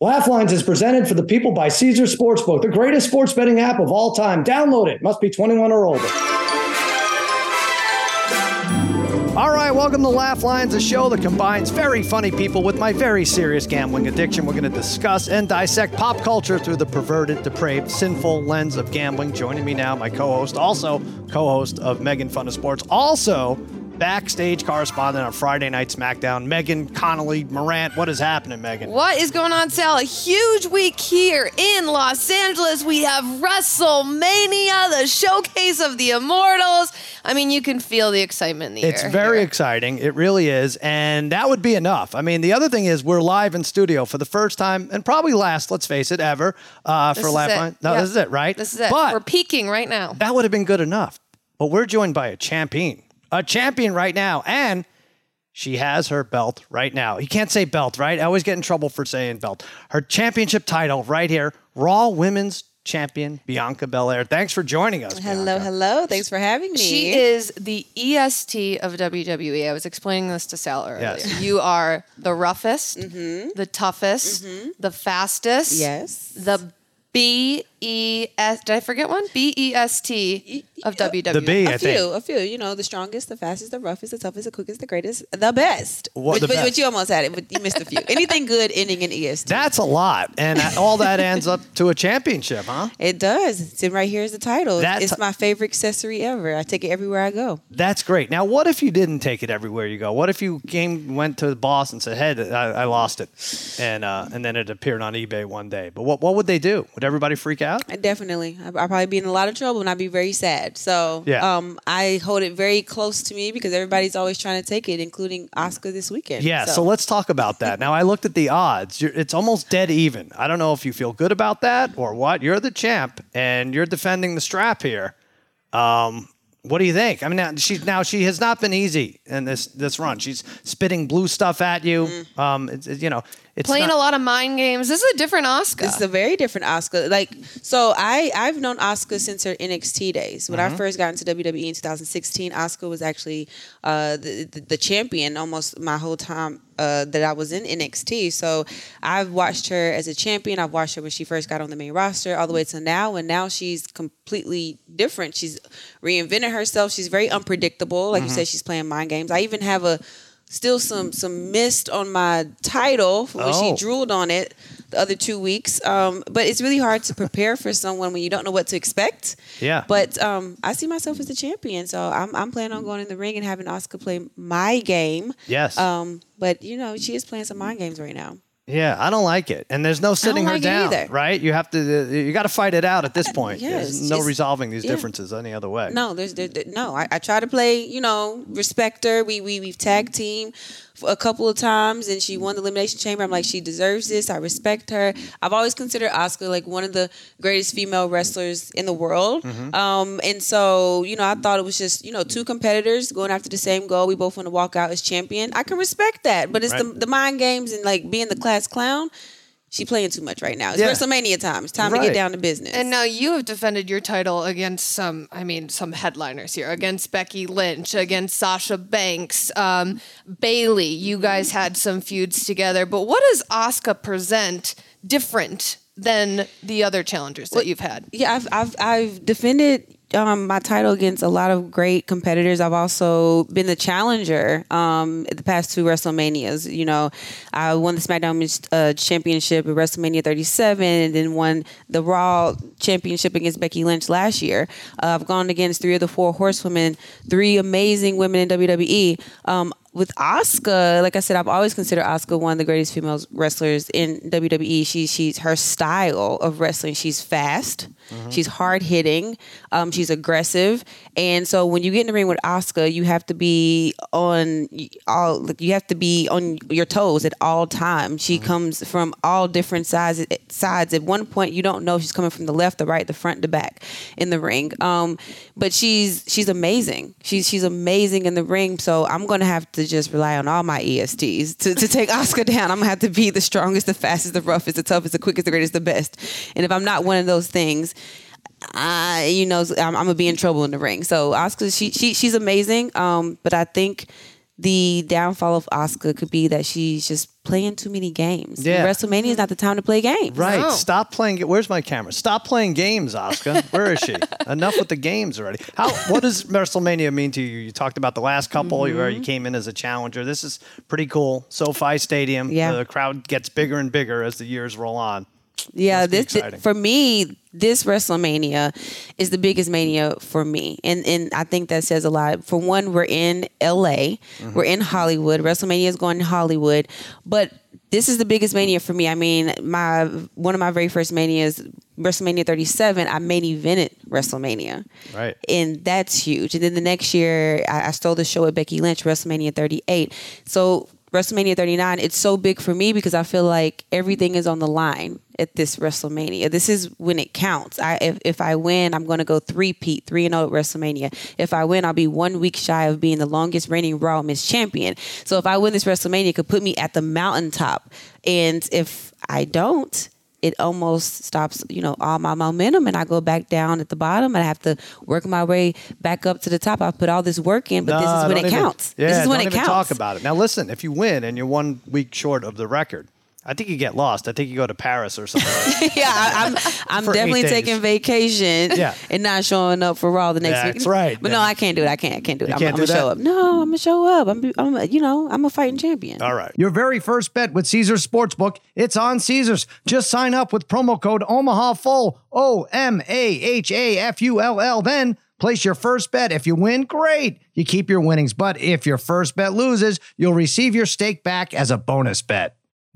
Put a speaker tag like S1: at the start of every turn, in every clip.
S1: Laugh Lines is presented for the people by Caesar Sportsbook, the greatest sports betting app of all time. Download it. Must be 21 or older. All right, welcome to Laugh Lines, a show that combines very funny people with my very serious gambling addiction. We're going to discuss and dissect pop culture through the perverted, depraved, sinful lens of gambling. Joining me now, my co host, also co host of Megan Fun of Sports, also backstage correspondent on Friday Night SmackDown, Megan Connolly Morant. What is happening, Megan?
S2: What is going on, Sal? A huge week here in Los Angeles. We have WrestleMania, the showcase of the Immortals. I mean, you can feel the excitement in the
S1: it's
S2: air.
S1: It's very
S2: here.
S1: exciting. It really is. And that would be enough. I mean, the other thing is we're live in studio for the first time and probably last, let's face it, ever uh, for Laugh Line. No,
S2: yeah.
S1: this is it, right?
S2: This is it.
S1: But
S2: we're peaking right now.
S1: That would have been good enough. But we're joined by a champion a champion right now. And she has her belt right now. You can't say belt, right? I always get in trouble for saying belt. Her championship title right here, Raw Women's Champion Bianca Belair. Thanks for joining us.
S3: Hello,
S1: Bianca.
S3: hello. Thanks for having me.
S2: She is the EST of WWE. I was explaining this to Sal earlier.
S1: Yes.
S2: You are the roughest, mm-hmm. the toughest, mm-hmm. the fastest,
S3: yes.
S2: the B E S. Did I forget one? B E S T of WWE.
S1: The B,
S3: a
S1: I
S3: few,
S1: think.
S3: a few. You know, the strongest, the fastest, the roughest, the toughest, the quickest, the greatest, the best.
S1: What,
S3: but,
S1: the
S3: but,
S1: best?
S3: but you almost had it, but you missed a few. Anything good ending in EST.
S1: That's a lot. And all that ends up to a championship, huh?
S3: it does. It's in right here is the title.
S1: That
S3: it's my favorite accessory ever. I take it everywhere I go.
S1: That's great. Now, what if you didn't take it everywhere you go? What if you came, went to the boss and said, "Hey, I, I lost it," and uh, and then it appeared on eBay one day? But what what would they do? Would everybody freak out?
S3: Definitely. I'd probably be in a lot of trouble and I'd be very sad. So
S1: Yeah.
S3: um, I hold it very close to me because everybody's always trying to take it, including Asuka this weekend.
S1: Yeah, so, let's talk about that. Now, I looked at the odds. You're, it's almost dead even. I don't know if you feel good about that or what. You're the champ, and you're defending the strap here. Um, what do you think? I mean, now, she now she has not been easy in this this run. She's spitting blue stuff at you. Um, it's, it's, you know, it's
S2: Playing
S1: not-
S2: a lot of mind games. This is a different Asuka.
S3: This is a very different Asuka. Like, so I I've known Asuka since her NXT days. When
S1: Mm-hmm.
S3: I first got into WWE in 2016, Asuka was actually uh, the, the the champion almost my whole time uh, that I was in NXT. So I've watched her as a champion. I've watched her when she first got on the main roster, all the way to now, and now she's completely different. She's reinvented herself. She's very unpredictable. Like you
S1: Mm-hmm.
S3: said, she's playing mind games. I even have a still some some mist on my title for when
S1: Oh.
S3: she drooled on it the other two weeks. Um, but it's really hard to prepare for someone when you don't know what to expect.
S1: Yeah.
S3: But um, I see myself as the champion, so I'm, I'm planning on going in the ring and having Asuka play my game.
S1: Yes.
S3: Um, but you know, she is playing some mind games right now.
S1: Yeah, I don't like it, and there's no sitting her
S3: like it
S1: down.
S3: either.
S1: Right? You have to. Uh, you got to fight it out at this point.
S3: Yes,
S1: there's no resolving these
S3: yeah.
S1: differences any other way.
S3: No, there's there, there- no. I, I try to play, you know, respect her. We we we've tag team a couple of times, and she won the elimination chamber. I'm like, she deserves this. I respect her. I've always considered Asuka like one of the greatest female wrestlers in the world. Um, and so you know, I thought it was just you know two competitors going after the same goal. We both want to walk out as champion. I can respect that, but it's the the mind games and like being the class clown. She playing too much right now. It's
S1: Yeah.
S3: WrestleMania time. It's time to get down to business.
S2: And now you have defended your title against some, I mean, some headliners here, against Becky Lynch, against Sasha Banks, um, Bayley. You guys had some feuds together, but what does Asuka present different than the other challengers that you've had?
S3: yeah, I've I've I've defended um, my title against a lot of great competitors. I've also been the challenger um, at the past two WrestleManias. You know, I won the SmackDown uh, Championship at WrestleMania 37, and then won the Raw Championship against Becky Lynch last year. Uh, I've gone against three of the four horsewomen, three amazing women in WWE. Um, with Asuka, like I said, I've always considered Asuka one of the greatest female wrestlers in WWE. She, she's her style of wrestling. She's fast. She's hard hitting. Um, she's aggressive. And so when you get in the ring with Asuka, you have to be on all. Like you have to be on your toes at all times. She comes from all different sides. Sides. At one point, you don't know if she's coming from the left, the right, the front, the back in the ring. Um, but she's she's amazing. She's she's amazing in the ring. So I'm gonna have to just rely on all my ESTs to, to take Asuka down. I'm gonna have to be the strongest, the fastest, the roughest, the toughest, the quickest, the greatest, the best. And if I'm not one of those things, I you know I'm, I'm gonna be in trouble in the ring. So Asuka, she she she's amazing. Um, but I think the downfall of Asuka could be that she's just playing too many games.
S1: Yeah.
S3: WrestleMania is not the time to play games.
S1: Right.
S2: No.
S1: Stop playing. Where's my camera? Stop playing games, Asuka. Where is she? Enough with the games already. How? What does WrestleMania mean to you? You talked about the last couple where
S3: Mm-hmm.
S1: you came in as a challenger. This is pretty cool. SoFi Stadium.
S3: Yeah.
S1: The crowd gets bigger and bigger as the years roll on.
S3: Yeah, this
S1: exciting.
S3: for me, this WrestleMania is the biggest mania for me, and and I think that says a lot. For one, we're in LA,
S1: Mm-hmm.
S3: we're in Hollywood. WrestleMania is going to Hollywood, but this is the biggest mania for me. I mean, my one of my very first manias, WrestleMania 37, I main evented WrestleMania,
S1: Right.
S3: and that's huge. And then the next year, I, I stole the show at Becky Lynch, WrestleMania 38. So WrestleMania 39, it's so big for me because I feel like everything is on the line at this WrestleMania. This is when it counts. I if, if I win, I'm going to go three Pete, three and zero at WrestleMania. If I win, I'll be one week shy of being the longest reigning Raw Miss Champion. So if I win this WrestleMania, it could put me at the mountaintop. And if I don't, it almost stops, you know, all my momentum and I go back down at the bottom and I have to work my way back up to the top. I put all this work in, but this is when it
S1: even-
S3: counts.
S1: Yeah,
S3: this is when it counts.
S1: talk about it. Now, listen, if you win and you're one week short of the record, I think you get lost. I think you go to Paris or something.
S3: yeah, I, I'm I'm
S1: For
S3: definitely taking vacation
S1: Yeah.
S3: and not showing up for Raw the next week.
S1: That's right,
S3: But
S1: yeah.
S3: no, I can't do it. I can't. I can't do it. I'm, I'm
S1: do
S3: gonna show up. No, I'm gonna show up. I'm, I'm you know, I'm a fighting champion.
S1: All right.
S4: Your very first bet with Caesars Sportsbook, it's on Caesars. Just sign up with promo code Omaha Full, O M A H A F U L L. Then place your first bet. If you win, great. You keep your winnings. But if your first bet loses, you'll receive your stake back as a bonus bet.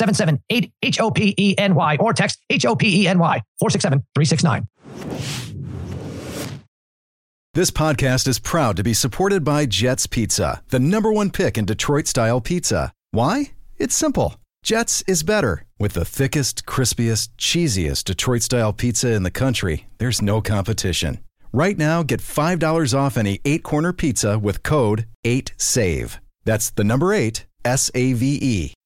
S4: 877 8 H O P E N Y or text H O P E N Y 467 369.
S5: This podcast is proud to be supported by Jets Pizza, the number one pick in Detroit style pizza. Why? It's simple. Jets is better. With the thickest, crispiest, cheesiest Detroit style pizza in the country, there's no competition. Right now, get $5 off any eight corner pizza with code 8SAVE. That's the number eight, S A V E.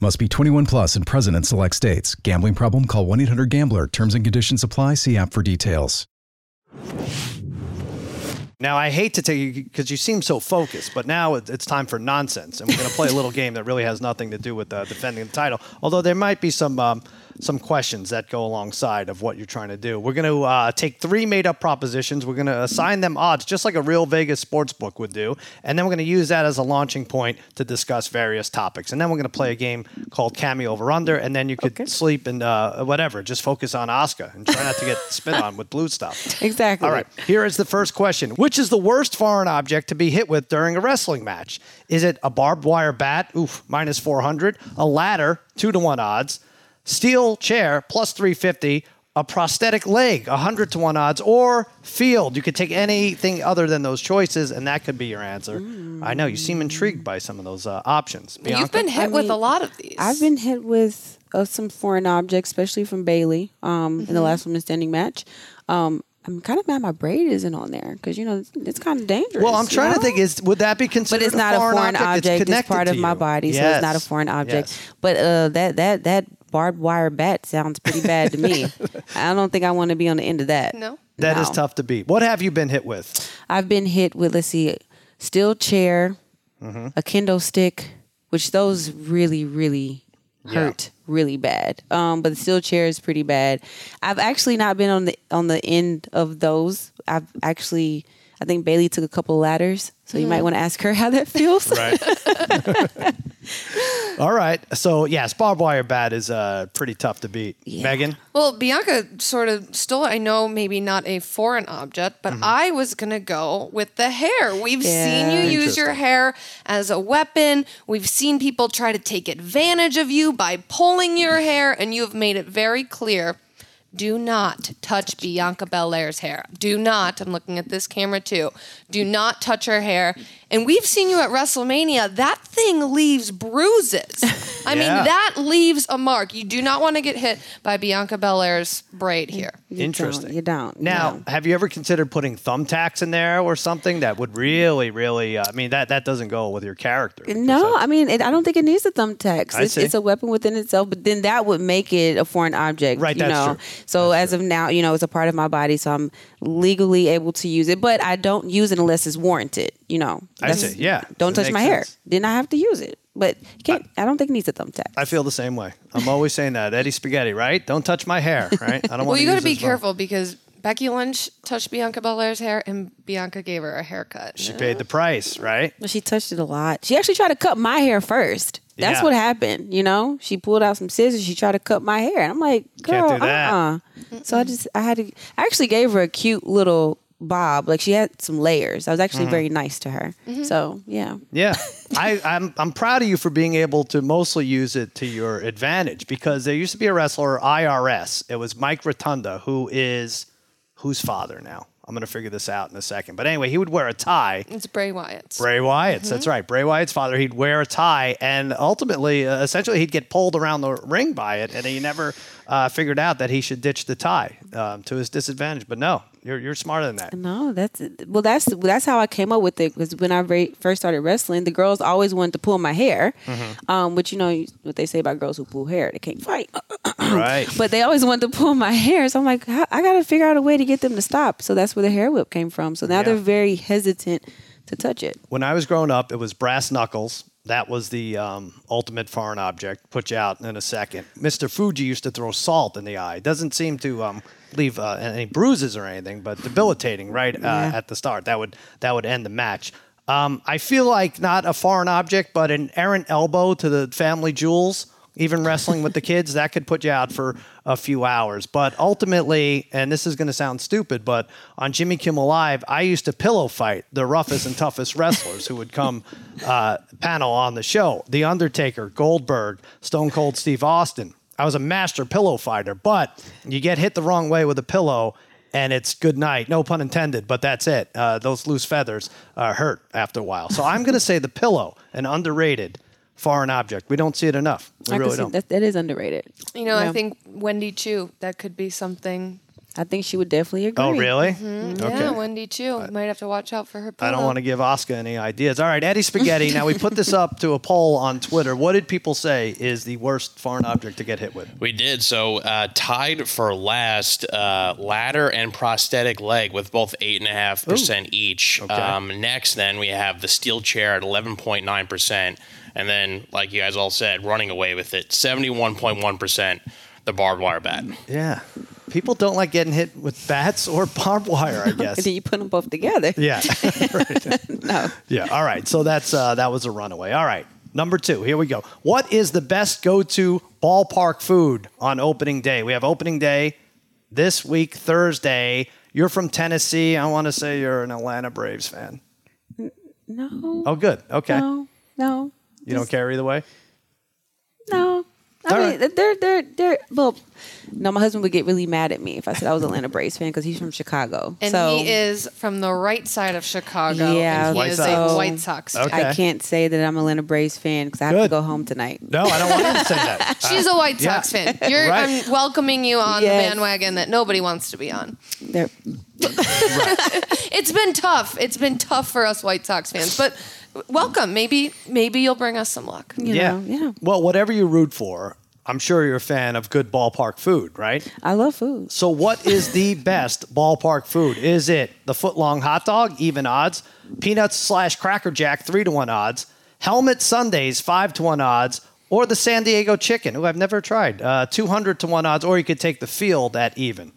S5: Must be 21 plus and present in select states. Gambling problem? Call 1 800 Gambler. Terms and conditions apply. See app for details.
S1: Now, I hate to take you because you seem so focused, but now it's time for nonsense, and we're going to play a little game that really has nothing to do with uh, defending the title. Although there might be some um, some questions that go alongside of what you're trying to do. We're going to uh, take three made-up propositions. We're going to assign them odds, just like a real Vegas sports book would do, and then we're going to use that as a launching point to discuss various topics. And then we're going to play a game called Cameo Over Under, and then you could sleep and uh, whatever. Just focus on Asuka and try not to get spit on with blue stuff.
S3: Exactly.
S1: All right. Here is the first question. Which is the worst foreign object to be hit with during a wrestling match? Is it a barbed wire bat? Oof, minus 400. A ladder, two to one odds. Steel chair, plus 350. A prosthetic leg, 100 to one odds. Or field. You could take anything other than those choices, and that could be your answer. I know. You seem intrigued by some of those uh, options.
S2: You've been hit
S3: I
S2: with a
S3: mean,
S2: lot of these.
S3: I've been hit with uh, some foreign objects, especially from Bayley um,
S2: Mm-hmm.
S3: in the last woman standing match. Um, I'm kind of mad my braid isn't on there because you know it's, it's kind of dangerous.
S1: Well, I'm
S3: you
S1: trying to
S3: know?
S1: think. Is would that be considered?
S3: but it's not a foreign object. It's,
S1: connected
S3: part
S1: to
S3: of my
S1: you.
S3: body, so it's not a
S1: Yes.
S3: foreign object.
S1: Yes.
S3: But uh, that that that barbed wire bat sounds pretty bad to me. I don't think I want to be on the end of that.
S2: No?
S1: That is
S3: No.
S1: tough to beat. What have you been hit with?
S3: I've been hit with let's see, steel chair,
S1: Mm-hmm.
S3: a kendo stick, which those really really hurt really bad. Um, but the steel chair is pretty bad. I've actually not been on the on the end of those. I've actually I think Bayley took a couple ladders, so you might want to ask her how that feels.
S1: Right. All right. So yes, barbed wire bat is uh, pretty tough to beat. Megan.
S2: Well, Bianca sort of stole. I know maybe not a foreign object, but I was gonna go with the hair. We've seen you use your hair as a weapon. We've seen people try to take advantage of you by pulling your hair, and you have made it very clear. Do not touch Bianca Belair's hair. Do not. I'm looking at this camera too. Do not touch her hair. And we've seen you at WrestleMania. That thing leaves bruises. I mean,
S1: Yeah.
S2: that leaves a mark. You do not want to get hit by Bianca Belair's braid here.
S3: You
S1: Interesting.
S3: Don't, you don't.
S1: Now,
S3: no.
S1: have you ever considered putting thumbtacks in there or something that would really, really? Uh, I mean, that that doesn't go with your character. because
S3: No,
S1: that's-
S3: I mean, it, I don't think it needs a thumbtack.
S1: I
S3: It's,
S1: see.
S3: it's a weapon within itself, but then that would make it a foreign object.
S1: Right,
S3: You
S1: that's
S3: know?
S1: true.
S3: So as of now, you know, it's a part of my body, so I'm legally able to use it, but I don't use it unless it's warranted. You know.
S1: I
S3: That's-
S1: see. Yeah,
S3: Don't
S1: that
S3: touch
S1: makes
S3: my hair.
S1: sense.
S3: Then I have to use it. But you can't. I, don't think it needs a thumbtack.
S1: I feel the same way. I'm always saying that Eddie Spaghetti, right? Don't touch my hair, right? I don't want.
S2: Well, you
S1: got
S2: got to be careful because Becky Lynch touched Bianca Belair's hair and Bianca gave her a haircut.
S1: She paid the price, right?
S3: But she touched it a lot. She actually tried to cut my hair first. That's
S1: Yeah.
S3: what happened. You know, she pulled out some scissors. She tried to cut my hair, and I'm like, girl,
S1: do that.
S3: uh-uh. So I just, I had to. I actually gave her a cute little bob. Like she had some layers. I was actually
S1: Mm-hmm.
S3: very nice to her. So yeah,
S1: Yeah, I, I'm I'm proud of you for being able to mostly use it to your advantage because there used to be a wrestler IRS. It was Mike Rotunda, who is whose father now. I'm gonna figure this out in a second. But anyway, he would wear a tie.
S2: It's Bray Wyatt's.
S1: Bray Wyatt's. That's right. Bray Wyatt's father. He'd wear a tie, and ultimately, uh, essentially, he'd get pulled around the ring by it, and he never uh, figured out that he should ditch the tie um, to his disadvantage. But no, you're you're smarter than that.
S3: no, that's well, that's that's how I came up with it. Because when I ra- first started wrestling, the girls always wanted to pull my hair,
S1: Mm-hmm.
S3: um, which you know what they say about girls who pull hair, they can't fight.
S1: Right.
S3: But they always wanted to pull my hair. So I'm like, I got to figure out a way to get them to stop. So that's where the hair whip came from. So now
S1: Yeah.
S3: they're very hesitant to touch it.
S1: when I was growing up, it was brass knuckles. That was the um, ultimate foreign object. Put you out in a second. Mr. Fuji used to throw salt in the eye. Doesn't seem to um, leave uh, any bruises or anything, but debilitating right uh,
S3: Yeah.
S1: at the start. That would that would end the match. Um, I feel like not a foreign object, but an errant elbow to the family jewels. Even wrestling with the kids, that could put you out for a few hours. But ultimately, and this is going to sound stupid, but on Jimmy Kimmel Live, I used to pillow fight the roughest and toughest wrestlers who would come uh, panel on the show. The Undertaker, Goldberg, Stone Cold Steve Austin. I was a master pillow fighter, but you get hit the wrong way with a pillow, and it's good night. No pun intended, but that's it. Uh, those loose feathers uh, hurt after a while. So I'm going to say the pillow, an underrated foreign object. We don't see it enough. We
S3: I
S1: really don't.
S3: that, that is underrated.
S2: You know, I think Wendy Choo, that could be something.
S3: I think she would definitely agree.
S1: Oh, really?
S2: Yeah, Wendy Choo. Might have to watch out for her.
S1: I don't want to give Asuka any ideas. All right, Eddie Spaghetti. now we put this up to a poll on Twitter. What did people say is the worst foreign object to get hit with?
S6: We did. So uh, tied for last, uh, ladder and prosthetic leg with both eight and a half percent each.
S1: Okay.
S6: Um, next, then we have the steel chair at eleven point nine percent, and then, like you guys all said, running away with it, seventy one point one percent. The barbed wire bat.
S1: Yeah, people don't like getting hit with bats or barbed wire. I guess.
S3: And then you put them both together.
S1: Yeah.
S3: No.
S1: Yeah. All right. So that's uh, that was a runaway. All right. Number two. Here we go. What is the best go-to ballpark food on opening day? We have opening day this week, Thursday. You're from Tennessee. I want to say you're an Atlanta Braves fan.
S3: No.
S1: Oh, good. Okay.
S3: No. No.
S1: You don't care either way.
S3: No. I
S1: All
S3: mean, they're they're they're well. No, my husband would get really mad at me if I said I was an Atlanta Braves fan because he's from Chicago.
S2: And
S3: so
S2: he is from the right side of Chicago.
S3: Yeah,
S2: and he
S1: White
S2: is
S1: Sox.
S2: a White Sox. fan.
S1: Okay.
S3: I can't say that I'm a Atlanta Braves fan because I have
S1: Good.
S3: to go home tonight.
S1: No, I don't want you to say that.
S2: She's a White
S1: yeah.
S2: Sox fan. You're,
S1: Right.
S2: I'm welcoming you on
S3: Yes.
S2: the bandwagon that nobody wants to be on.
S3: They're,
S2: It's been tough. It's been tough for us White Sox fans, but welcome. Maybe maybe you'll bring us some luck.
S3: you
S1: yeah.
S3: know, yeah.
S1: Well, whatever you root for, I'm sure you're a fan of good ballpark food, right?
S3: I love food.
S1: So, what is the best ballpark food? Is it the footlong hot dog, even odds? Peanuts slash Cracker Jack, three to one odds. Helmet Sundaes, five to one odds. or the San Diego chicken, who I've never tried. Uh, 200 to 1 odds, or you could take the field at even.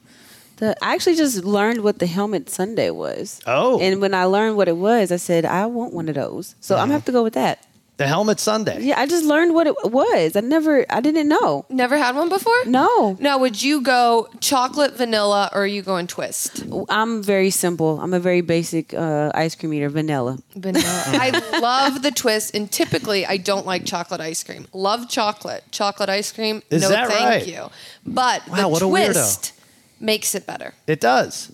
S3: The, I actually just learned what the helmet Sundae was.
S1: Oh.
S3: And when I learned what it was, I said, I want one of those. So I'm going to have to go with that.
S1: The helmet Sundae.
S3: Yeah, I just learned what it was. I never, I didn't know.
S2: Never had one before?
S3: No.
S2: Now, would you go chocolate, vanilla, or are you going twist?
S3: I'm very simple. I'm a very basic uh, ice cream eater, vanilla.
S2: Vanilla. I love the twist, and typically I don't like chocolate ice cream. Love chocolate. Chocolate ice cream,
S1: Is
S2: no
S1: that
S2: thank
S1: right?
S2: you. But
S1: Wow,
S2: the
S1: what a weirdo.
S2: Makes it better.
S1: It does.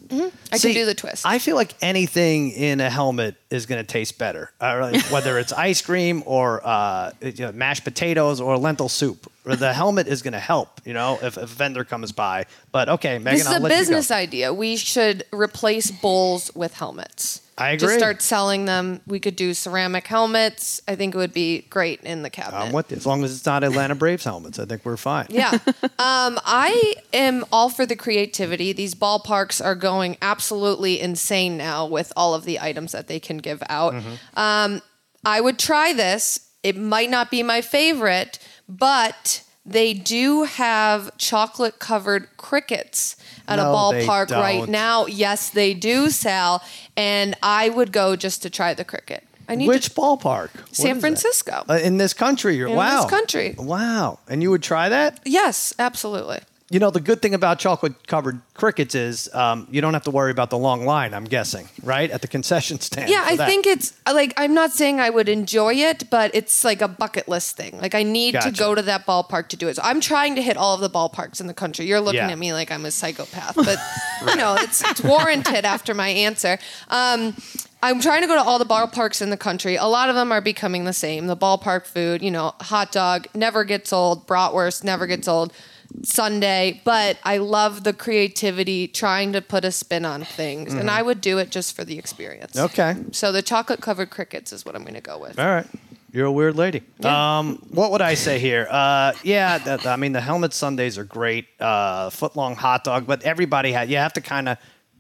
S2: I can do the twist.
S1: I feel like anything in a helmet is going to taste better, uh, whether it's ice cream or uh, you know, mashed potatoes or lentil soup. The helmet is going to help, you know, if, if a vendor comes by. But okay, Megan,
S2: this is
S1: I'll
S2: a
S1: let you go.
S2: business idea. We should replace bowls with helmets.
S1: I agree.
S2: Just start selling them. We could do ceramic helmets. I think it would be great in the cabinet.
S1: I'm with you. As long as it's not Atlanta Braves helmets, I think we're fine.
S2: Yeah. um, I am all for the creativity. These ballparks are going absolutely insane now with all of the items that they can give out.
S1: Mm-hmm.
S2: Um, I would try this. It might not be my favorite, but they do have chocolate covered crickets at
S1: No,
S2: a ballpark right now. Yes, they do, Sal. And I would go just to try the cricket. I need
S1: Which
S2: to,
S1: ballpark?
S2: San? Francisco.
S1: Uh, in this country,
S2: In
S1: wow.
S2: this country.
S1: Wow. And you would try that?
S2: yes, absolutely.
S1: You know, the good thing about chocolate covered crickets is um, you don't have to worry about the long line, I'm guessing, right? At the concession stand.
S2: Yeah, I
S1: that.
S2: think it's like I'm not saying I would enjoy it, but it's like a bucket list thing. Like I need
S1: Gotcha.
S2: to go to that ballpark to do it. So I'm trying to hit all of the ballparks in the country. You're looking
S1: Yeah.
S2: at me like I'm a psychopath, but you know it's, it's warranted after my answer. Um, I'm trying to go to all the ballparks in the country. A lot of them are becoming the same. The ballpark food, you know, hot dog never gets old, bratwurst never gets old. Sunday, but I love the creativity, trying to put a spin on things, and I would do it just for the experience.
S1: Mm-hmm. Okay.
S2: So the chocolate covered crickets is what I'm going to go with.
S1: All right. You're a weird lady. Um, what would I say here? Uh, yeah, that, I mean the helmet Sundaes are great. Uh, foot long hot dog, but everybody had. You have to kind of.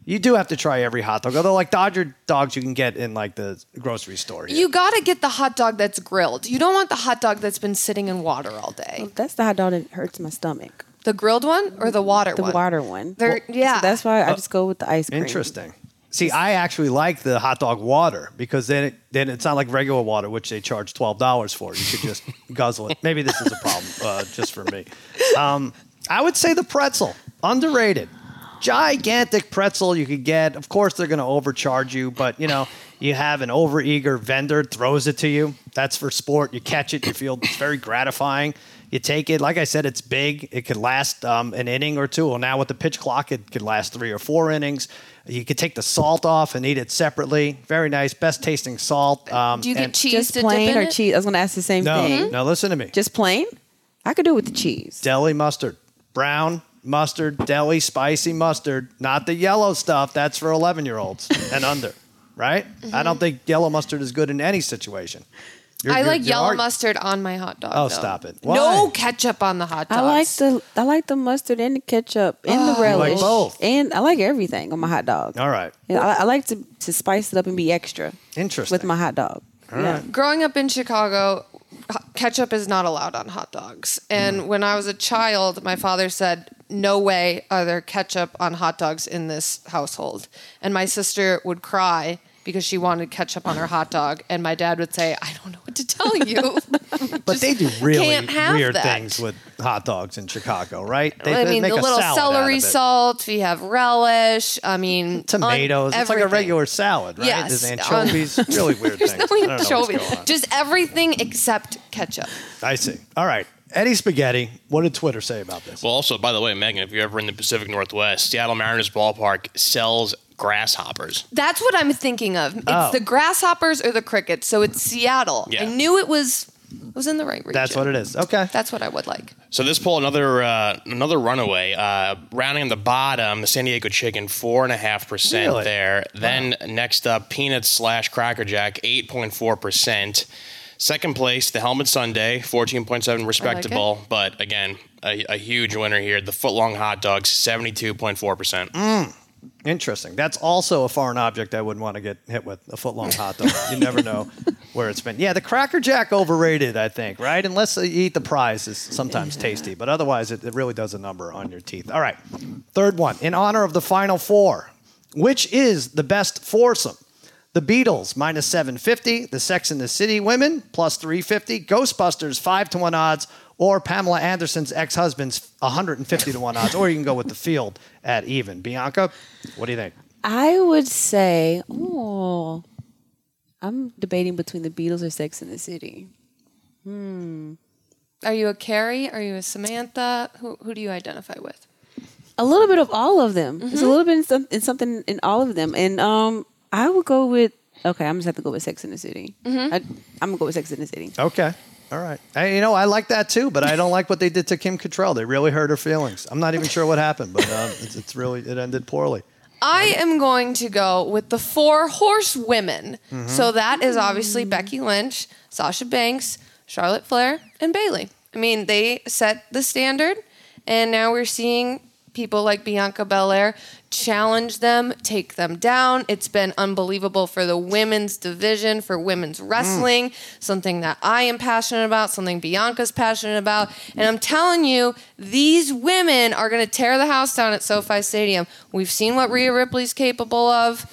S1: You do have to try every hot dog. Although like Dodger dogs, you can get in like the grocery store. here.
S2: You got to get the hot dog that's grilled. You don't want the hot dog that's been sitting in water all day.
S3: That's the hot dog that hurts my stomach.
S2: The grilled one or the water
S3: The
S2: one?
S3: water one.
S2: They're- yeah.
S3: So that's why I just go with the ice cream.
S1: Interesting. See, I actually like the hot dog water because then it then it's not like regular water, which they charge twelve dollars for. You could just guzzle it. Maybe this is a problem uh, just for me. Um, I would say the pretzel underrated, gigantic pretzel you could get. Of course, they're going to overcharge you, but you know you have an overeager vendor throws it to you. That's for sport. You catch it, you feel it's very gratifying. You take it, like I said, it's big. It could last um, an inning or two. Well, now with the pitch clock, it could last three or four innings. You could take the salt off and eat it separately. Very nice, best tasting salt. Um,
S2: Do you get cheese
S3: Just
S2: to
S3: plain
S2: dip in
S3: or
S2: it?
S3: cheese? I was going to ask the same
S1: No,
S3: thing.
S1: no, listen to me.
S3: Just plain? I could do it with the cheese.
S1: deli mustard, brown mustard, deli spicy mustard, not the yellow stuff. That's for 11 year olds and under, right? I don't think yellow mustard is good in any situation. You're-
S2: I
S1: you're-
S2: like
S1: you're
S2: yellow
S1: hard-
S2: mustard on my hot dog.
S1: Oh,
S2: though.
S1: stop it.
S2: No ketchup on the hot dogs.
S3: I like the I like the mustard and the ketchup and the
S1: Oh, you like
S3: relish.
S1: both?
S3: And I like everything on my hot dog.
S1: All right.
S3: Yeah, I, I like to, to spice it up and be extra
S1: Interesting.
S3: with my hot dog. yeah.
S2: Growing up in Chicago, ketchup is not allowed on hot dogs. And
S1: Mm.
S2: when I was a child, my father said, "No way are there ketchup on hot dogs in this household." And my sister would cry because she wanted ketchup on her hot dog, and my dad would say, "I don't know what to tell you."
S1: But they do really weird
S2: that.
S1: things with hot dogs in Chicago, right? They,
S2: I
S1: they
S2: mean,
S1: make
S2: the
S1: a
S2: little celery salt. We have relish. I mean,
S1: tomatoes. It's like a regular salad, right?
S2: Yes,
S1: There's anchovies. really weird
S2: There's
S1: things.
S2: no
S1: I don't know what's
S2: anchovy.
S1: going on.
S2: Just everything except ketchup.
S1: I see. All right. Eddie Spaghetti, what did Twitter say about this?
S6: Well, also, by the way, Megan, if you're ever in the Pacific Northwest, Seattle Mariners ballpark sells grasshoppers.
S2: That's what I'm thinking of. It's
S1: Oh.
S2: the grasshoppers or the crickets. So it's Seattle.
S6: Yeah.
S2: I knew it was it was in the right region.
S1: That's what it is. Okay.
S2: That's what I would like.
S6: So this poll, another uh, another runaway, uh, rounding on the bottom, the San Diego Chicken, four and a half percent
S1: Really?
S6: there. Then next up, Peanuts slash Cracker Jack, eight point four percent. Second place, the Helmet Sundae, fourteen point seven, respectable, but again, a, a huge winner here. The footlong hot dogs, seventy two point four percent.
S1: Mm, interesting. That's also a foreign object I wouldn't want to get hit with a footlong hot dog. You never know where it's been. Yeah, the Cracker Jack overrated, I think, right? Unless you eat the prize is sometimes tasty, but otherwise it, it really does a number on your teeth. All right, third one. In honor of the final four, which is the best foursome? The Beatles minus 750, the Sex and the City women plus 350, Ghostbusters 5 to 1 odds, or Pamela Anderson's ex husband's 150 to 1 odds, or you can go with the field at even. Bianca, what do you think?
S3: I would say, oh, I'm debating between the Beatles or Sex in the City. Hmm.
S2: Are you a Carrie? Are you a Samantha? Who, who do you identify with?
S3: A little bit of all of them. It's a little bit in, some, in something in all of them, and um, I would go with. Okay, I'm just have to go with Sex in the City. I, I'm gonna go with Sex in the City.
S1: Okay. All right. I, you know, I like that too, but I don't like what they did to Kim Cattrall. They really hurt her feelings. I'm not even sure what happened, but um, it's, it's really, it ended poorly.
S2: I am going to go with the four horsewomen. So that is obviously Becky Lynch, Sasha Banks, Charlotte Flair, and Bayley. I mean, they set the standard, and now we're seeing people like Bianca Belair challenge them, take them down. It's been unbelievable for the women's division, for women's mm. wrestling, something that I am passionate about, something Bianca's passionate about. And I'm telling you, these women are going to tear the house down at SoFi Stadium. We've seen what Rhea Ripley's capable of.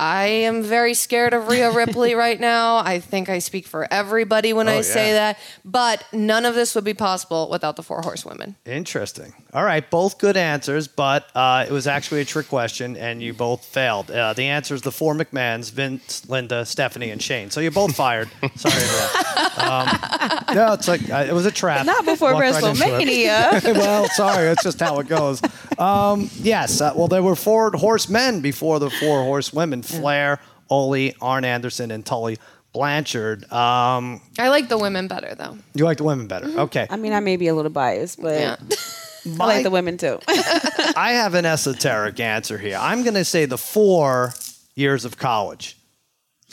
S2: I am very scared of Rhea Ripley right now. I think I speak for everybody when I say that. But none of this would be possible without the four horsewomen.
S1: Interesting. All right, both good answers, but uh, it was actually a trick question, and you both failed. Uh, the answer is the four McMahons: Vince, Linda, Stephanie, and Shane. So you're both fired. Sorry for that. Um, no, it's like uh, it was a trap.
S3: Not before
S1: Walked right.
S3: WrestleMania.
S1: well, sorry, that's just how it goes. Um, yes, uh, well, there were four horsemen before the four horsewomen: Flair, Ole, Arn Anderson, and Tully Blanchard. Um,
S2: I like the women better though.
S1: you like the women better? Okay.
S3: I mean, I may be a little biased, but
S2: Yeah.
S3: I like the women too.
S1: I have an esoteric answer here. I'm going to say the four years of college.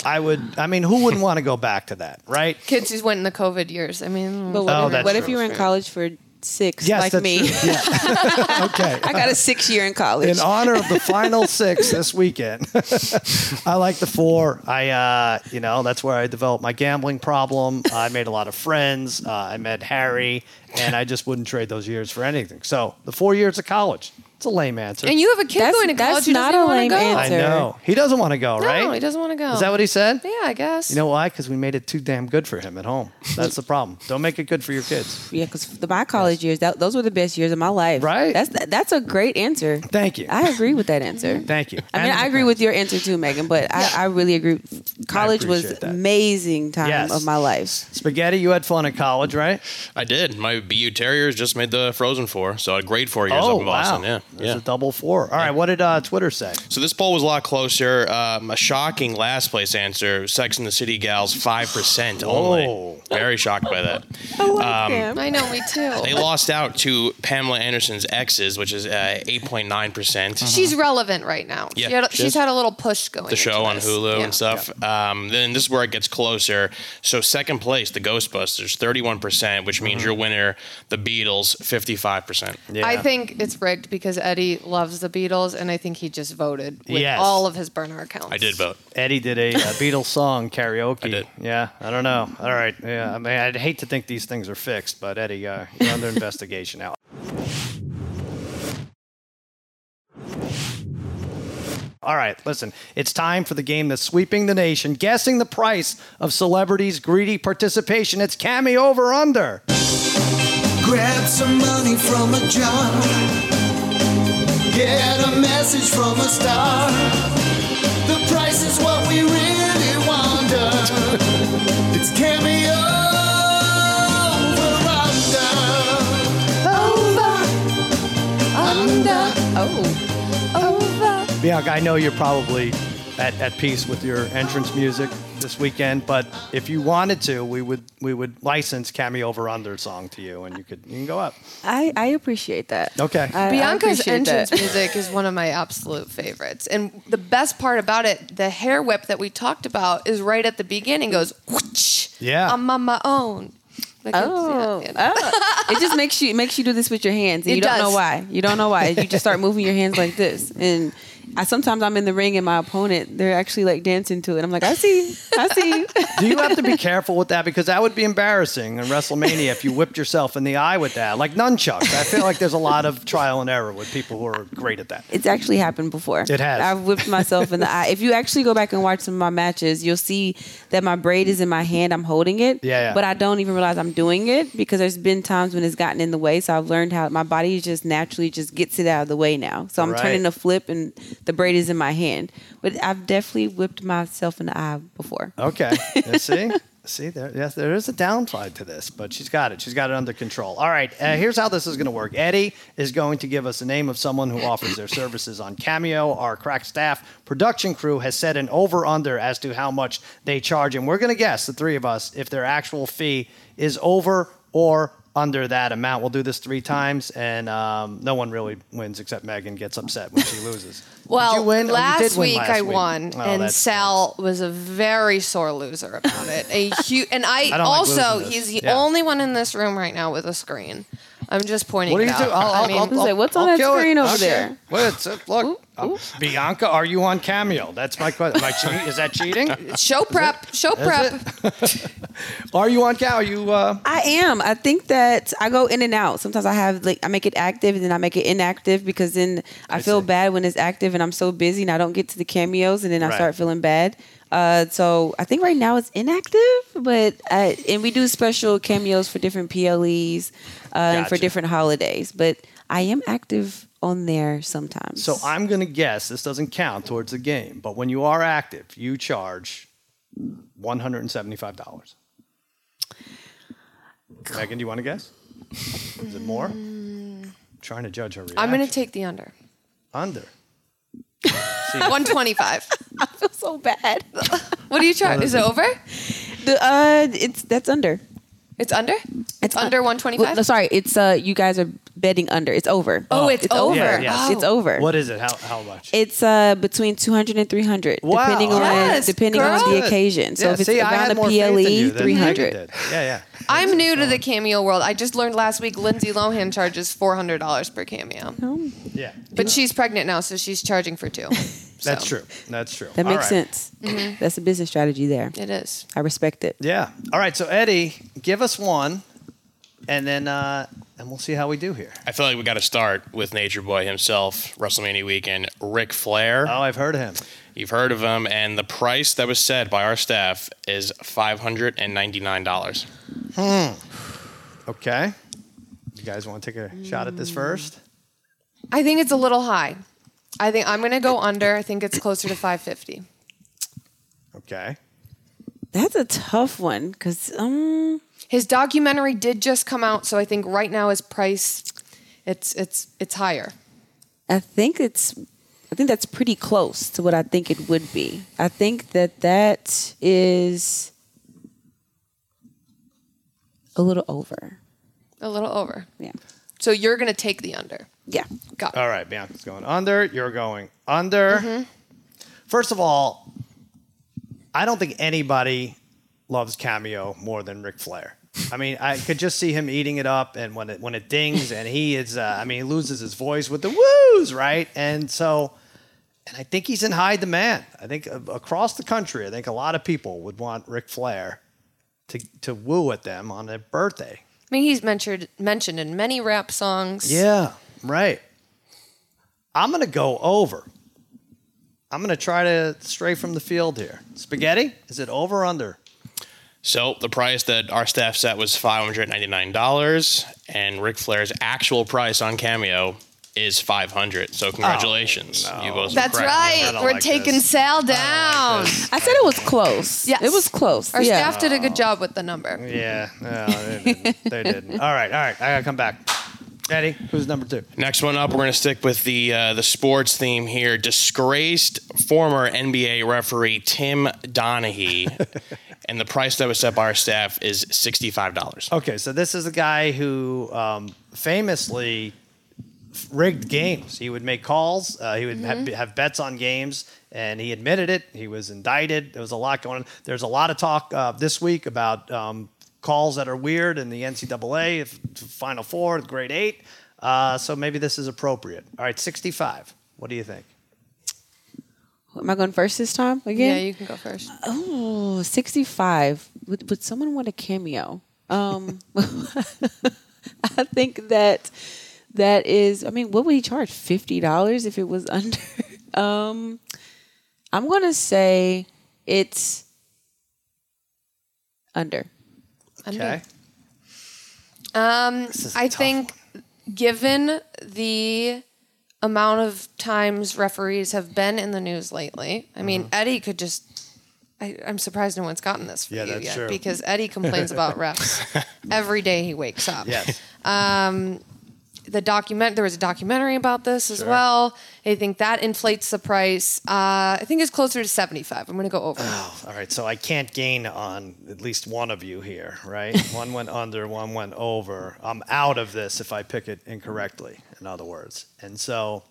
S1: I would. I mean, who wouldn't want to go back to that, right?
S2: Kids who went in the COVID years. I mean,
S3: But what,
S1: Oh,
S3: if,
S1: that's
S3: what if
S1: true.
S3: you were in college for six,
S1: Yes,
S3: like me?
S1: Yeah. okay.
S3: I got a six year in college.
S1: In honor of the final six this weekend, I like the four. I, uh, you know, that's where I developed my gambling problem. I made a lot of friends. Uh, I met Harry, and I just wouldn't trade those years for anything. So the four years of college. It's a lame answer.
S2: and you have a kid
S3: That's-
S2: going to college
S3: that's
S2: who
S3: not
S2: doesn't
S3: a
S2: want to
S3: lame
S2: go.
S1: I
S3: answer.
S1: know he doesn't want to go, right?
S2: No, he doesn't want to go.
S1: Is that what he said?
S2: Yeah, I guess.
S1: You know why? Because we made it too damn good for him at home. That's the problem. Don't make it good for your kids.
S3: yeah, because the my college years, that, those were the best years of my life.
S1: Right.
S3: That's that's a great answer.
S1: Thank you.
S3: I agree with that answer.
S1: Thank you.
S3: I mean,
S1: And
S3: I agree with your answer too, Megan. But I, I really agree. College was
S1: appreciate that.
S3: amazing time
S1: Yes.
S3: of my life.
S1: Spaghetti, you had fun in college, right?
S6: I did. My BU Terriers just made the Frozen Four, so a great four years
S1: oh,
S6: up in
S1: wow.
S6: Boston. Yeah,
S1: There's
S6: yeah.
S1: a double four. All right, what did uh, Twitter say?
S6: So this poll was a lot closer. Um, a shocking last place answer: Sex and the City gals five percent only.
S1: Oh.
S6: Very shocked by that.
S3: I like them.
S2: I know, me too.
S6: They lost out to Pamela Anderson's exes, which is uh, eight point nine percent.
S2: She's relevant right now.
S6: Yeah,
S2: she had,
S6: she
S2: she's had a little push going.
S6: the show
S2: into
S6: on
S2: this.
S6: Hulu
S2: Yeah.
S6: and stuff. Um, then this is where it gets closer. So second place, the Ghostbusters, thirty-one percent, which means
S1: Mm-hmm.
S6: your winner, the Beatles, fifty-five percent.
S1: Yeah.
S2: I think it's rigged because Eddie loves the Beatles, and I think he just voted with
S1: Yes.
S2: all of his burner accounts.
S6: I did vote.
S1: Eddie did a, uh Beatles song karaoke.
S6: I did.
S1: Yeah, I don't know. All right. Yeah, I mean, I'd hate to think these things are fixed, but Eddie, uh, you're under investigation now. All right, listen. It's time for the game that's sweeping the nation, guessing the price of celebrities' greedy participation. It's Cameo over under.
S7: Grab some money from a jar. Get a message from a star. The price is what we really wonder. it's cameo
S2: Under,
S3: oh, oh,
S2: over.
S1: Bianca, I know you're probably at, at peace with your entrance music this weekend, but if you wanted to, we would we would license Cameo over under song to you, and you could you can go up.
S3: I, I appreciate that.
S1: Okay.
S3: I- I
S2: Bianca's
S3: appreciate
S2: entrance
S3: that.
S2: music is one of my absolute favorites. And the best part about it, the hair whip that we talked about, is right at the beginning. Goes, whoosh,
S1: Yeah.
S2: I'm on my own. Like
S3: Oh,
S2: yeah, yeah.
S3: oh. it just makes you makes you do this with your hands, and
S2: It
S3: you don't know why. You don't know why. You just start moving your hands like this, and I sometimes I'm in the ring and my opponent they're actually like dancing to it. I'm like, I see, I see.
S1: Do you have to be careful with that because that would be embarrassing in WrestleMania if you whipped yourself in the eye with that, like nunchucks. I feel like there's a lot of trial and error with people who are great at that.
S3: It's actually happened before.
S1: It has.
S3: I've whipped myself in the eye. If you actually go back and watch some of my matches, you'll see that my braid is in my hand. I'm holding it.
S1: Yeah, yeah.
S3: But I don't even realize I'm doing it because there's been times when it's gotten in the way. So I've learned how my body just naturally just gets it out of the way now. So I'm
S1: Right.
S3: turning a flip and the braid is in my hand. But I've definitely whipped myself in the eye before.
S1: Okay. See? See there, yes, there is a downside to this, but she's got it. She's got it under control. All right, uh, here's how this is going to work. Eddie is going to give us the name of someone who offers their services on Cameo. Our crack staff production crew has set an over under as to how much they charge, and we're going to guess the three of us if their actual fee is over or under that amount. We'll do this three times, and um, no one really wins except Megan gets upset when she loses.
S2: Well,
S1: did you win? Oh, you
S2: last
S1: did win
S2: week
S1: last
S2: I
S1: week.
S2: won,
S1: Oh,
S2: and
S1: that's-
S2: Sal was a very sore loser about it. A huge, and I,
S1: I don't like
S2: also—he's the
S1: Yeah.
S2: only one in this room right now with a screen. I'm just pointing
S1: What do
S2: it
S1: you
S2: out.
S1: do? I'll,
S2: I
S1: I'll,
S2: mean,
S1: I'll,
S3: was like,
S1: I'll-
S3: "What's on
S1: I'll
S3: that
S1: kill it.
S3: screen over
S1: Okay.
S3: there?"
S1: What's it? Look, uh, Bianca, are you on Cameo? That's my question. Am I che- is that cheating?
S2: show prep, show prep.
S1: Are you on Cameo? Are you? Uh,
S3: I am. I think that I go in and out. Sometimes I have like I make it active and then I make it inactive because then I, feel
S1: see.
S3: bad when it's active and I'm so busy and I don't get to the cameos and then I start feeling bad. Uh, so I think right now it's inactive, but I, and we do special cameos for different PLEs uh, and for different holidays. But I am active on there sometimes.
S1: so I'm going to guess this doesn't count towards the game, but when you are active, you charge one hundred and seventy-five dollars. Megan, do you want to guess? Is it more? trying to judge her reaction.
S2: I'm going to take the under.
S1: under.
S2: 125.
S3: I feel so bad.
S2: What do you charge? Is it over?
S3: The, uh, it's that's under.
S2: It's under? It's
S3: un-
S2: under 125?
S3: no, sorry, it's uh, you guys are betting under. It's over.
S2: Oh, it's over.
S1: Yeah, yes.
S2: Oh.
S3: It's over.
S1: What is it? How how much?
S3: It's uh between 200 and 300
S1: Wow.
S3: depending on
S2: Yes,
S3: depending on the occasion. So
S1: Yeah,
S3: if it's
S1: see,
S3: around a
S1: more faith in
S3: PLE
S1: you than Megan
S3: 300.
S1: did. Yeah, yeah.
S2: I'm new to the cameo world. I just learned last week Lindsay Lohan charges $400 per cameo.
S1: Yeah.
S2: But she's pregnant now, so she's charging for two.
S1: That's
S2: So,
S1: true. That's true.
S3: That
S1: All
S3: makes
S1: right.
S3: sense. That's a business strategy there.
S2: It is.
S3: I respect it.
S1: Yeah. All right. So Eddie, give us one, and then uh, and we'll see how we do here.
S6: I feel like we got to start with Nature Boy himself, WrestleMania weekend. Ric Flair.
S1: Oh, I've heard of him.
S6: You've heard of him, and the price that was said by our staff is five hundred and ninety nine dollars. Hmm.
S1: Okay. You guys want to take a shot at this first?
S2: I think it's a little high. I think I'm going to go under. I think it's closer to 550.
S1: Okay.
S3: That's a tough one cuz um
S2: His documentary did just come out, so I think right now his price it's it's it's higher.
S3: I think it's I think that's pretty close to what I think it would be. I think that that is a little over.
S2: A little over.
S3: Yeah.
S2: So you're going to take the under.
S3: Yeah.
S2: Got it.
S1: All right. Bianca's going under. You're going under. First of all, I don't think anybody loves Cameo more than Ric Flair. I mean, I could just see him eating it up, and when it when it dings, and he is, uh, I mean, he loses his voice with the woos, right? And so, and I think he's in high demand. I think uh, across the country, I think a lot of people would want Ric Flair to to woo at them on their birthday.
S2: I mean, he's mentioned mentioned in many rap songs.
S1: Yeah, right. I'm going to go over. I'm going to try to stray from the field here. Spaghetti, is it over or under?
S6: So the price that our staff set was five hundred ninety nine dollars, and Ric Flair's actual price on Cameo is five hundred. So congratulations, you both.
S2: That's
S6: correct.
S2: right. We're
S1: like
S2: taking
S1: this.
S2: Sal down.
S3: I said it was close.
S2: Yes.
S3: It was close.
S2: Our
S3: yeah.
S2: staff did a good job with the number.
S1: Yeah, no, they didn't. They didn't. All right, all right. I got to come back. Eddie, who's number two?
S6: Next one up, we're going to stick with the uh, the sports theme here. Disgraced former NBA referee Tim Donaghy, and the price that was set by our staff is sixty five dollars.
S1: Okay, so this is a guy who um, famously rigged games. He would make calls. Uh, he would have, have bets on games, and he admitted it. He was indicted. There was a lot going on. There's a lot of talk uh, this week about um, calls that are weird in the NCAA, if- Final Four, Grade Eight. Uh, so maybe this is appropriate. All right, 65. What do you think?
S3: Am I going first this time again?
S2: Yeah, you can go first.
S3: Oh, 65. Would, would someone want a cameo? Um, I think that that is, I mean, what would he charge? $50 if it was under? Um, I'm going to say it's under.
S1: Okay.
S2: Um,
S1: is a
S2: I
S1: tough
S2: think given the amount of times referees have been in the news lately, I mean, Eddie could just. I, I'm surprised no one's gotten this for
S1: Yeah,
S2: you yet
S1: true.
S2: because Eddie complains about refs every day he wakes up.
S1: Yes.
S2: The document there was a documentary about this as well. I think that inflates the price. Uh, I think it's closer to 75. I'm going to go over.
S1: All right, so I can't gain on at least one of you here, right? one went under, one went over. I'm out of this if I pick it incorrectly, in other words. And so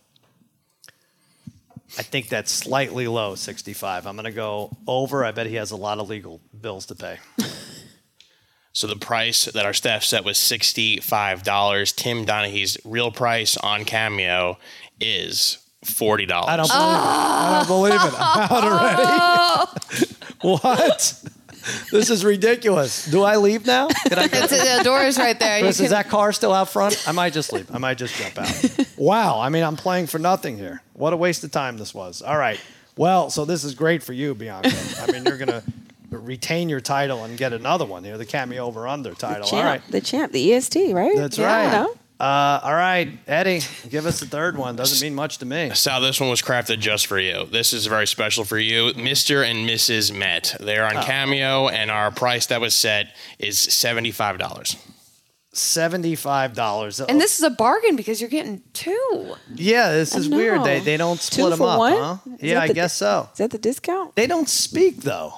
S1: I think that's slightly low, 65. I'm going to go over. I bet he has a lot of legal bills to pay.
S6: So the price that our staff set was $65. Tim Donaghy's real price on Cameo is $40.
S1: I don't believe it. I don't believe it. I'm out already. what? This is ridiculous. Do I leave now? Can I
S2: It's, the door is right there. You
S1: Chris, is that car still out front? I might just leave. I might just jump out. wow. I mean, I'm playing for nothing here. What a waste of time this was. All right. Well, so this is great for you, Bianca. I mean, you're going to retain your title and get another one here, the cameo over under title. All
S3: Champ,
S1: right.
S3: The champ, the EST, right?
S1: That's
S3: Yeah,
S1: right.
S3: I know.
S1: Uh, all right, Eddie, give us the third one. Doesn't mean much to me.
S6: Sal, this one was crafted just for you. This is very special for you. Mr. and Mrs. Met. They're
S1: Oh.
S6: on Cameo, and our price that was set is $75.
S1: Seventy-five dollars.
S2: and this is a bargain because you're getting two.
S1: yeah, this is weird. They they don't
S3: Two
S1: split them up,
S3: one?
S1: huh?
S3: Is
S1: Yeah, I
S3: the-
S1: guess so.
S3: Is that the discount?
S1: They don't speak though.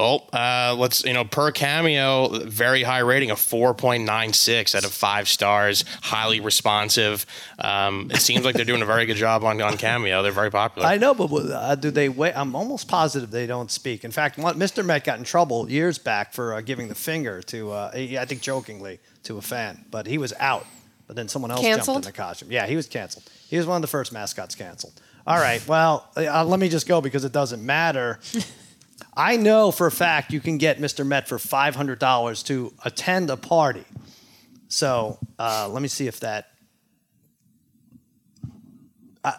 S6: Oh, uh, let's you know per cameo, very high rating of four point nine six out of five stars, highly responsive. Um, it seems like they're doing a very good job on, on cameo. They're very popular.
S1: I know, but uh, do they wait? I'm almost positive they don't speak. In fact, one, Mr. Met got in trouble years back for uh, giving the finger to, uh, I think jokingly, to a fan, but he was out. But then someone else
S2: Canceled?
S1: jumped in the costume. Yeah, he was canceled. He was one of the first mascots canceled. All right, well, uh, let me just go because it doesn't matter. I know for a fact you can get Mr. Met for $500 to attend a party. So uh, let me see if that. I,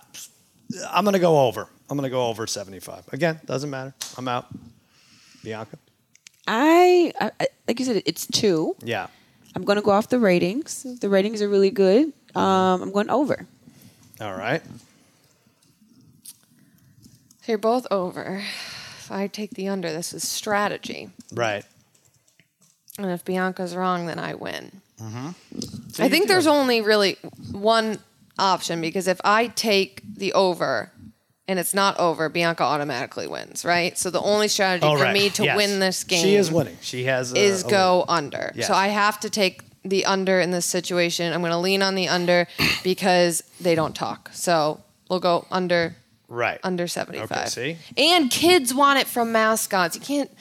S1: I'm going to go over. I'm going to go over 75. Again, doesn't matter. I'm out. Bianca?
S3: I, I, I- like you said, it's two.
S1: Yeah.
S3: I'm going to go off the ratings. The ratings are really good. Um, I'm going over.
S1: All right.
S2: So you're both over. If I take the under, this is strategy.
S1: Right.
S2: And if Bianca's wrong, then I win.
S1: Mm-hmm.
S2: I think there's only really one option because if I take the over and it's not over, Bianca automatically wins, right? So the only strategy
S1: Oh,
S2: for
S1: right.
S2: me to
S1: Yes.
S2: win this game
S1: She is winning. She has a,
S2: is
S1: a
S2: go
S1: win.
S2: under.
S1: Yes.
S2: So I have to take the under in this situation. I'm going to lean on the under because they don't talk. So we'll go under
S1: Right.
S2: under 75.
S1: Okay, see?
S2: And kids want it from mascots. You can't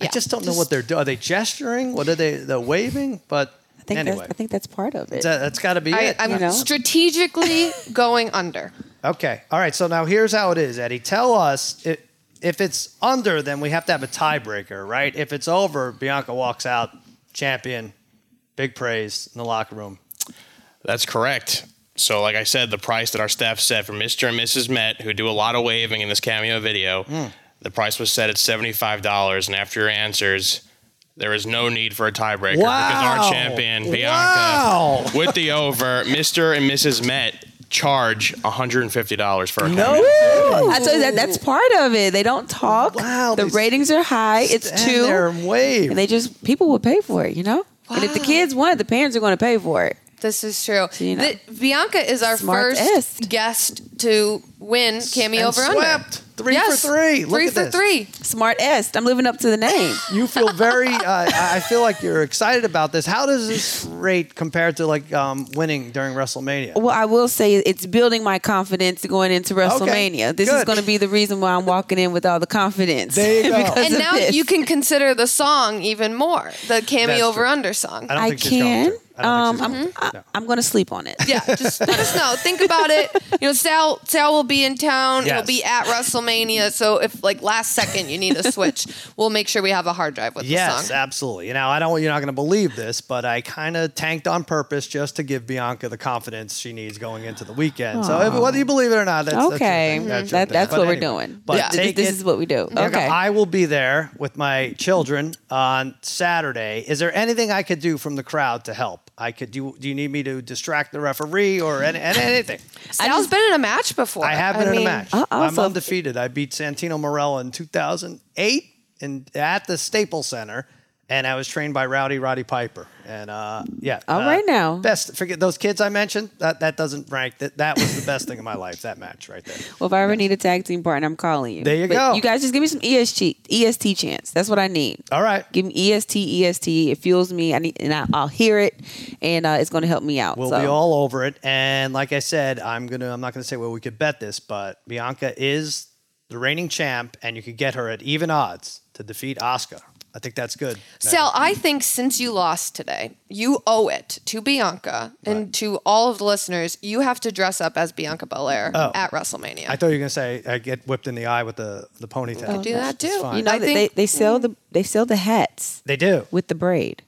S1: I just don't know what they're doing. Are they gesturing? What are they? They're waving? But
S3: I think
S1: anyway,
S3: that's, I think that's part of it.
S1: that, that's got to be
S2: I,
S1: it.
S2: I'm
S3: You know?
S2: strategically going under.
S1: Okay. All right. So now here's how it is, Eddie. Tell us if, if it's under, then we have to have a tiebreaker, right? If it's over, Bianca walks out champion, big praise in the locker room.
S6: That's correct. So, like I said, the price that our staff set for Mr. and Mrs. Met, who do a lot of waving in this cameo video,
S1: Hmm.
S6: the price was set at $75. And after your answers, there is no need for a tiebreaker because our champion, Bianca,
S1: Wow.
S6: with the over, Mr. and Mrs. Met charge $150 for a
S1: No.
S6: cameo.
S3: I told you that that's part of it. They don't talk.
S1: Wow,
S3: The ratings are high. It's two.
S1: there and wave.
S3: And they just people will pay for it, you know. And if the kids want it, the parents are going to pay for it.
S2: This is true.
S3: you.
S2: The- Bianca is our
S3: Smartest.
S2: first guest to win cameo
S1: and
S2: over under.
S1: swept. Three for three. Look
S2: three
S1: at
S2: for
S1: this.
S2: three.
S3: Smart est. I'm living up to the name.
S1: You feel very. Uh, I I feel like you're excited about this. How does this rate compare to like um, winning during WrestleMania?
S3: Well, I will say it's building my confidence going into WrestleMania. This is going to be the reason why I'm walking in with all the confidence.
S1: There you go.
S3: because
S2: And
S3: of
S2: now
S3: this.
S2: you can consider the song even more, the
S1: That's
S2: cameo over
S1: true.
S2: under song.
S1: I don't
S3: I
S1: think going
S3: can.
S1: To. I don't
S3: Um,
S1: think she's-
S3: I'm, I, I'm going to sleep on it.
S2: Yeah, just let us know. Think about it. You know, Sal Sal will be in town.
S1: Yes.
S2: He'll be at WrestleMania. So if like last second you need a switch, we'll make sure we have a hard drive with the
S1: Yes,
S2: song.
S1: absolutely. You know, I don't. You're not going to believe this, but I kind of tanked on purpose just to give Bianca the confidence she needs going into the weekend. So if, whether you believe it or not, that's that's your
S3: Okay.
S1: thing. That's,
S3: That, that's
S1: But
S3: what we're doing.
S1: But
S3: Yeah. This,
S1: take
S3: this
S1: it-
S3: is what we do.
S1: Bianca,
S3: Okay.
S1: I will be there with my children on Saturday. Is there anything I could do from the crowd to help? I could do. Do you need me to distract the referee or any, any- anything?
S2: Sal's been in a match before.
S1: I have been in
S2: mean,
S1: a match.
S3: Uh,
S1: I'm undefeated. I beat Santino Marella in 2008 in, at the Staples Center, and I was trained by Rowdy Roddy Piper. And uh, yeah,
S3: All
S1: uh,
S3: right now.
S1: Best. Forget those kids I mentioned. That that doesn't rank. That that was the best thing in my life. That match right there.
S3: Well, if I ever need a tag team partner, I'm calling you.
S1: There you
S3: But
S1: go.
S3: You guys just give me some EST EST chance. That's what I need.
S1: All right.
S3: Give me EST EST. It fuels me. I need, and I, I'll hear it, and uh, it's going to help me out.
S1: We'll
S3: so.
S1: be all over it. And like I said, I'm gonna. I'm not gonna say where we could bet this, but Bianca is the reigning champ, and you could get her at even odds to defeat Asuka. I think that's good.
S2: Sal, I think since you lost today, you owe it to Bianca and to all of the listeners. You have to dress up as Bianca Belair
S1: Oh.
S2: at WrestleMania.
S1: I thought you were gonna say I get whipped in the eye with the the ponytail.
S2: could do that too.
S3: You know,
S2: I
S3: they,
S2: think-
S3: they sell mm. the they sell the hats
S1: They do.
S3: with the braid.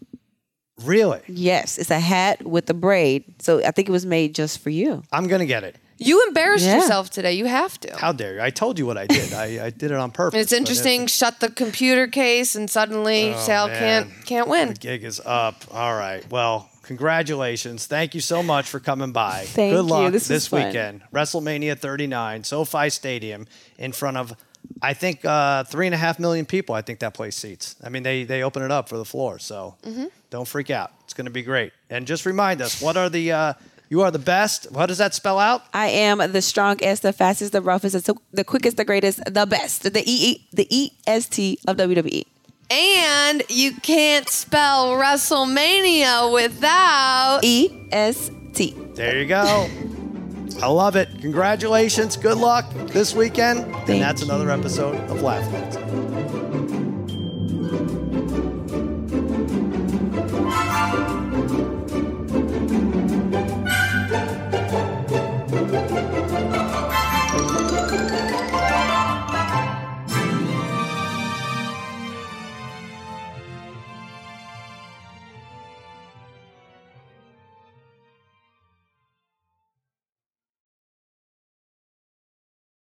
S1: Really?
S3: Yes, it's a hat with the braid. So I think it was made just for you.
S1: I'm gonna get it.
S2: You embarrassed
S3: Yeah.
S2: yourself today. You have to.
S1: How dare you? I told you what I did. I, I did it on purpose.
S2: it's
S1: but
S2: interesting. Shut the computer case, and suddenly Sal
S1: Oh, man.
S2: can't can't win.
S1: The gig is up. All right. Well, congratulations. Thank you so much for coming by.
S3: Thank
S1: Good
S3: you.
S1: luck
S3: This was fun.
S1: weekend. WrestleMania 39, SoFi Stadium, in front of, I think, uh, three and a half million people. I think that place seats. I mean, they they open it up for the floor, so
S2: Mm-hmm.
S1: don't freak out. It's going to be great. And just remind us, what are the? Uh, you are the best. What does that spell out?
S3: I am the strongest, the fastest, the roughest, the, the quickest, the greatest, the best, the E the E S T of WWE.
S2: And you can't spell WrestleMania without.
S3: E S T.
S1: There you go. I love it. Congratulations. Good luck this weekend.
S3: Thank
S1: and that's another episode of Laugh Lines.